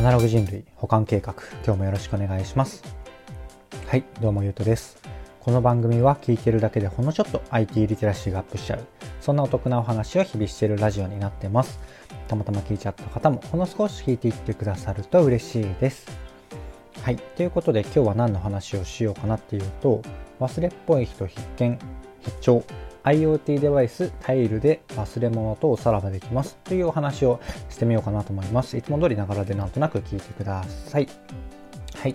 アナログ人類保管計画今日もよろしくお願いします。はいどうもゆうとです。この番組は聞いてるだけでほんのちょっと IT リテラシーがアップしちゃう。そんなお得なお話を日々しているラジオになってます。たまたま聞いちゃった方もほんの少し聞いていってくださると嬉しいです。はいということで今日は何の話をしようかなっていうと忘れっぽい人必見必聴。IoT デバイスタイルで忘れ物とおさらばできますというお話をしてみようかなと思います。いつも通りながらでなんとなく聞いてください。はい。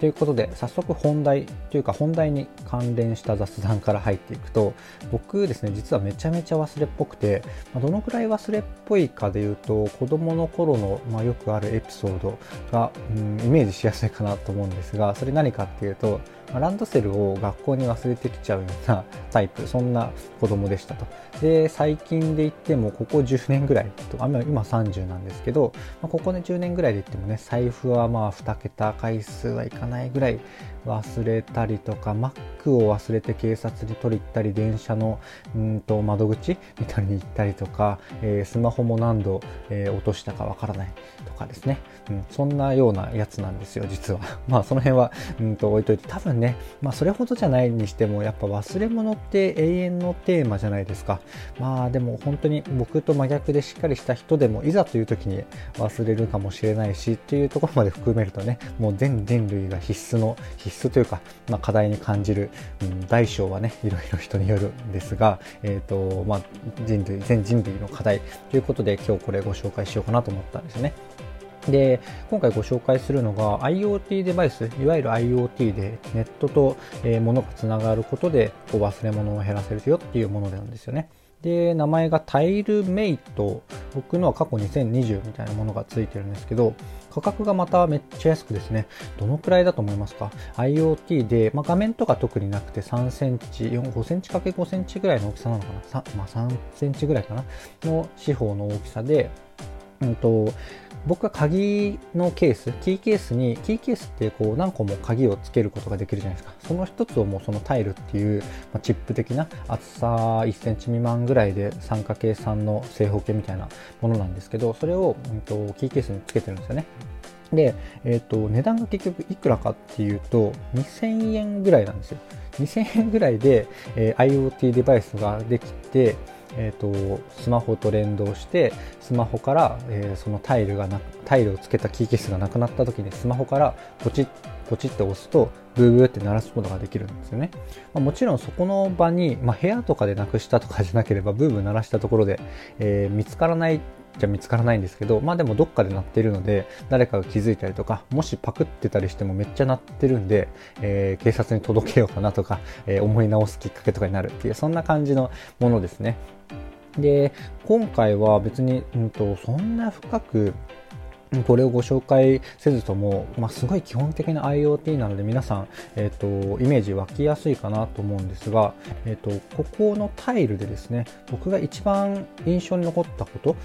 ということで、早速本題というか本題に関連した雑談から入っていくと、僕ですね、実はめちゃめちゃ忘れっぽくて、まどのくらい忘れっぽいかで言うと、子供の頃の、まあ、よくあるエピソードが、うん、イメージしやすいかなと思うんですが、それ何かっていうと、ランドセルを学校に忘れてきちゃうようなタイプ、そんな子供でしたと。で、最近で言っても、ここ10年ぐらい、と今30なんですけど、まここで10年ぐらいで言ってもね、財布はまあ2桁回数はいかないぐらい忘れたりとか、Mac を忘れて警察に取り行ったり、電車のうんと窓口みたいに行ったりとか、えー、スマホも何度、えー、落としたかわからないとかですね、うん、そんなようなやつなんですよ、実は。まあその辺はうんと置いといて、多分ね、まあそれほどじゃないにしても、やっぱ忘れ物って永遠のテーマじゃないですか。まあでも本当に僕と真逆でしっかりした人でも、いざという時に忘れるかもしれないしっていうところまで含めるとね、もう全人類が必須の、必須というか、まあ、課題に感じる、うん、大小はね、いろいろ人によるんですが、え、ー、と、まあ、人類、全人類の課題ということで今日これご紹介しようかなと思ったんですよね。で、今回ご紹介するのが IoT デバイス、いわゆる IoT でネットと、えー、物がつながることでこう忘れ物を減らせるよっていうものなんですよね。で、名前がタイルメイト。僕のは過去2020みたいなものがついてるんですけど、価格がまためっちゃ安くですね。どのくらいだと思いますか ?IoT で、まあ、画面とか特になくて3センチ、5センチ ×5 センチぐらいの大きさなのかな？まあ、3センチぐらいかな？の四方の大きさで、うんと、僕は鍵のケース、キーケースに、キーケースってこう何個も鍵をつけることができるじゃないですか。その一つをもうそのタイルっていう、まあ、チップ的な厚さ1センチ未満ぐらいで 3×3 の正方形みたいなものなんですけど、それを、うんと、キーケースにつけてるんですよね。で、えっ、ー、と、値段が結局いくらかっていうと、2000円ぐらいなんですよ。2000円ぐらいで、えー、IoT デバイスができて、えーと、スマホと連動してスマホから、えー、そのタイルがなタイルをつけたキーケースがなくなった時にスマホからポチッポチって押すとブーブーって鳴らすことができるんですよね、まあ、もちろんそこの場に、まあ、部屋とかでなくしたとかじゃなければブーブー鳴らしたところで、えー、見つからないじゃ見つからないんですけど、まあでもどっかで鳴ってるので、誰かが気づいたりとか、もしパクってたりしてもめっちゃ鳴ってるんで、えー、警察に届けようかなとか、えー、思い直すきっかけとかになるっていう、そんな感じのものですね。で、今回は別に、うんと、そんな深くこれをご紹介せずとも、まあ、すごい基本的な IoT なので皆さん、え、ー、と、イメージ湧きやすいかなと思うんですが、え、ー、と、ここのタイルでですね、僕が一番印象に残ったこと、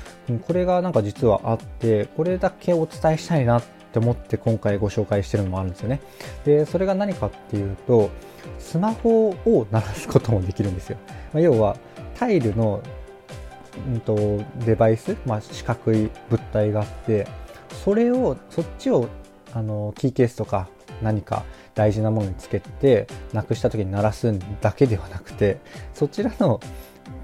これがなんか実はあって、これだけお伝えしたいなって思って今回ご紹介してるのもあるんですよね。で、それが何かっていうと、スマホを鳴らすこともできるんですよ。まあ、要は、タイルのうんと、デバイス、まあ、四角い物体があってそれをそっちをあのキーケースとか何か大事なものにつけてなくした時に鳴らすだけではなくてそちらの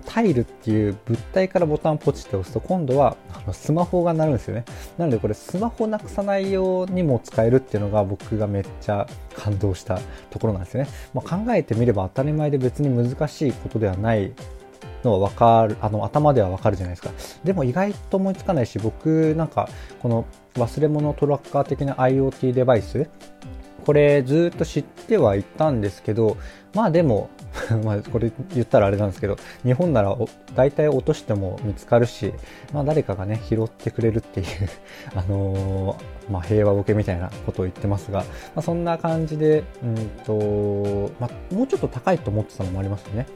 タイルっていう物体からボタンをポチって押すと今度はあのスマホが鳴るんですよね。なのでこれスマホなくさないようにも使えるっていうのが僕がめっちゃ感動したところなんですよね、まあ、考えてみれば当たり前で別に難しいことではないのは分かる、あの、頭では分かるじゃないですか。でも意外と思いつかないし、僕なんか、この忘れ物トラッカー的な IoT デバイス、これずっと知ってはいたんですけど、まあでも まあこれ言ったらあれなんですけど、日本なら大体落としても見つかるし、まあ誰かがね、拾ってくれるっていう あのー、まあ平和ボケみたいなことを言ってますが、まあそんな感じで、うんと、まあもうちょっと高いと思ってたのもありますよね。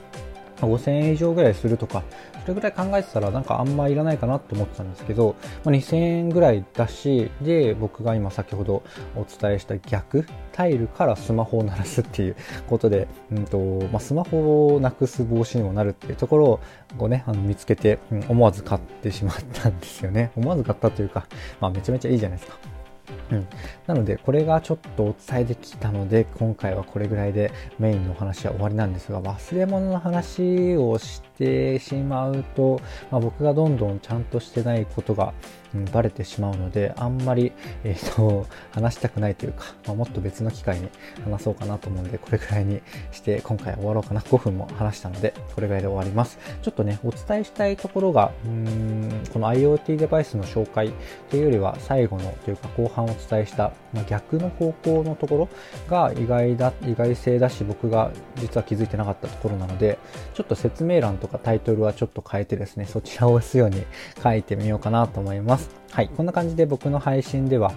5000円以上ぐらいするとか、それぐらい考えてたらなんかあんまいらないかなって思ってたんですけど、まあ、2000円ぐらいだし、で、僕が今先ほどお伝えした逆、タイルからスマホを鳴らすっていう ことで、うんと、まあ、スマホをなくす防止にもなるっていうところをね、あの見つけて、うん、思わず買ってしまったんですよね。思わず買ったというか、まあめちゃめちゃいいじゃないですか。うん、なのでこれがちょっとお伝えできたので今回はこれぐらいでメインのお話は終わりなんですが忘れ物の話をしてしてしまうと、まあ、僕がどんどんちゃんとしてないことが、うん、バレてしまうのであんまり、えーと、話したくないというか、まあ、もっと別の機会に話そうかなと思うのでこれぐらいにして今回終わろうかな。5分も話したのでこれぐらいで終わります。ちょっとねお伝えしたいところがうんこの IoT デバイスの紹介というよりは最後のというか後半を伝えした、まあ、逆の方向のところが意外だ意外性だし僕が実は気づいてなかったところなのでちょっと説明欄とかタイトルはちょっと変えてですねそちらを押すように書いてみようかなと思いますはいこんな感じで僕の配信では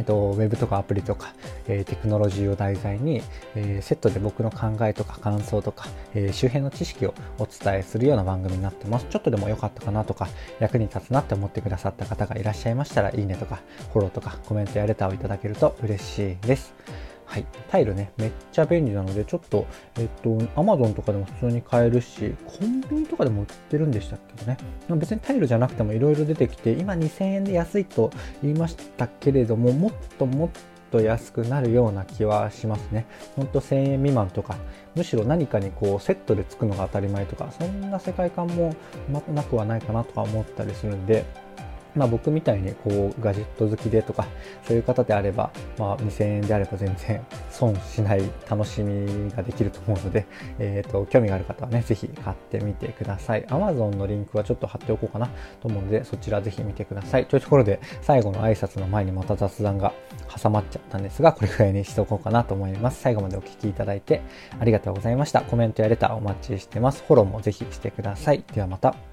えっと、ウェブとかアプリとか、えー、テクノロジーを題材に、えー、セットで僕の考えとか感想とか、えー、周辺の知識をお伝えするような番組になってます。ちょっとでも良かったかなとか、役に立つなって思ってくださった方がいらっしゃいましたら、いいねとか、フォローとか、コメントやレターをいただけると嬉しいです。はい、タイルね、めっちゃ便利なので、ちょっと、えっと、Amazon とかでも普通に買えるし、コンビニとかでも売ってるんでしたっけね。別にタイルじゃなくてもいろいろ出てきて、今2000円で安いと言いましたけれども、もっともっと安くなるような気はしますね。ほんと1000円未満とか、むしろ何かにこうセットでつくのが当たり前とか、そんな世界観もなくはないかなとか思ったりするんで、まあ、僕みたいにこうガジェット好きでとかそういう方であれば、まあ、2000円であれば全然損しない楽しみができると思うので、えーと、興味がある方はねぜひ買ってみてください。Amazon のリンクはちょっと貼っておこうかなと思うのでそちらぜひ見てください。というところで最後の挨拶の前にまた雑談が挟まっちゃったんですがこれくらいにしておこうかなと思います。最後までお聴きいただいてありがとうございました。コメントやレターお待ちしてます。フォローもぜひしてください。ではまた。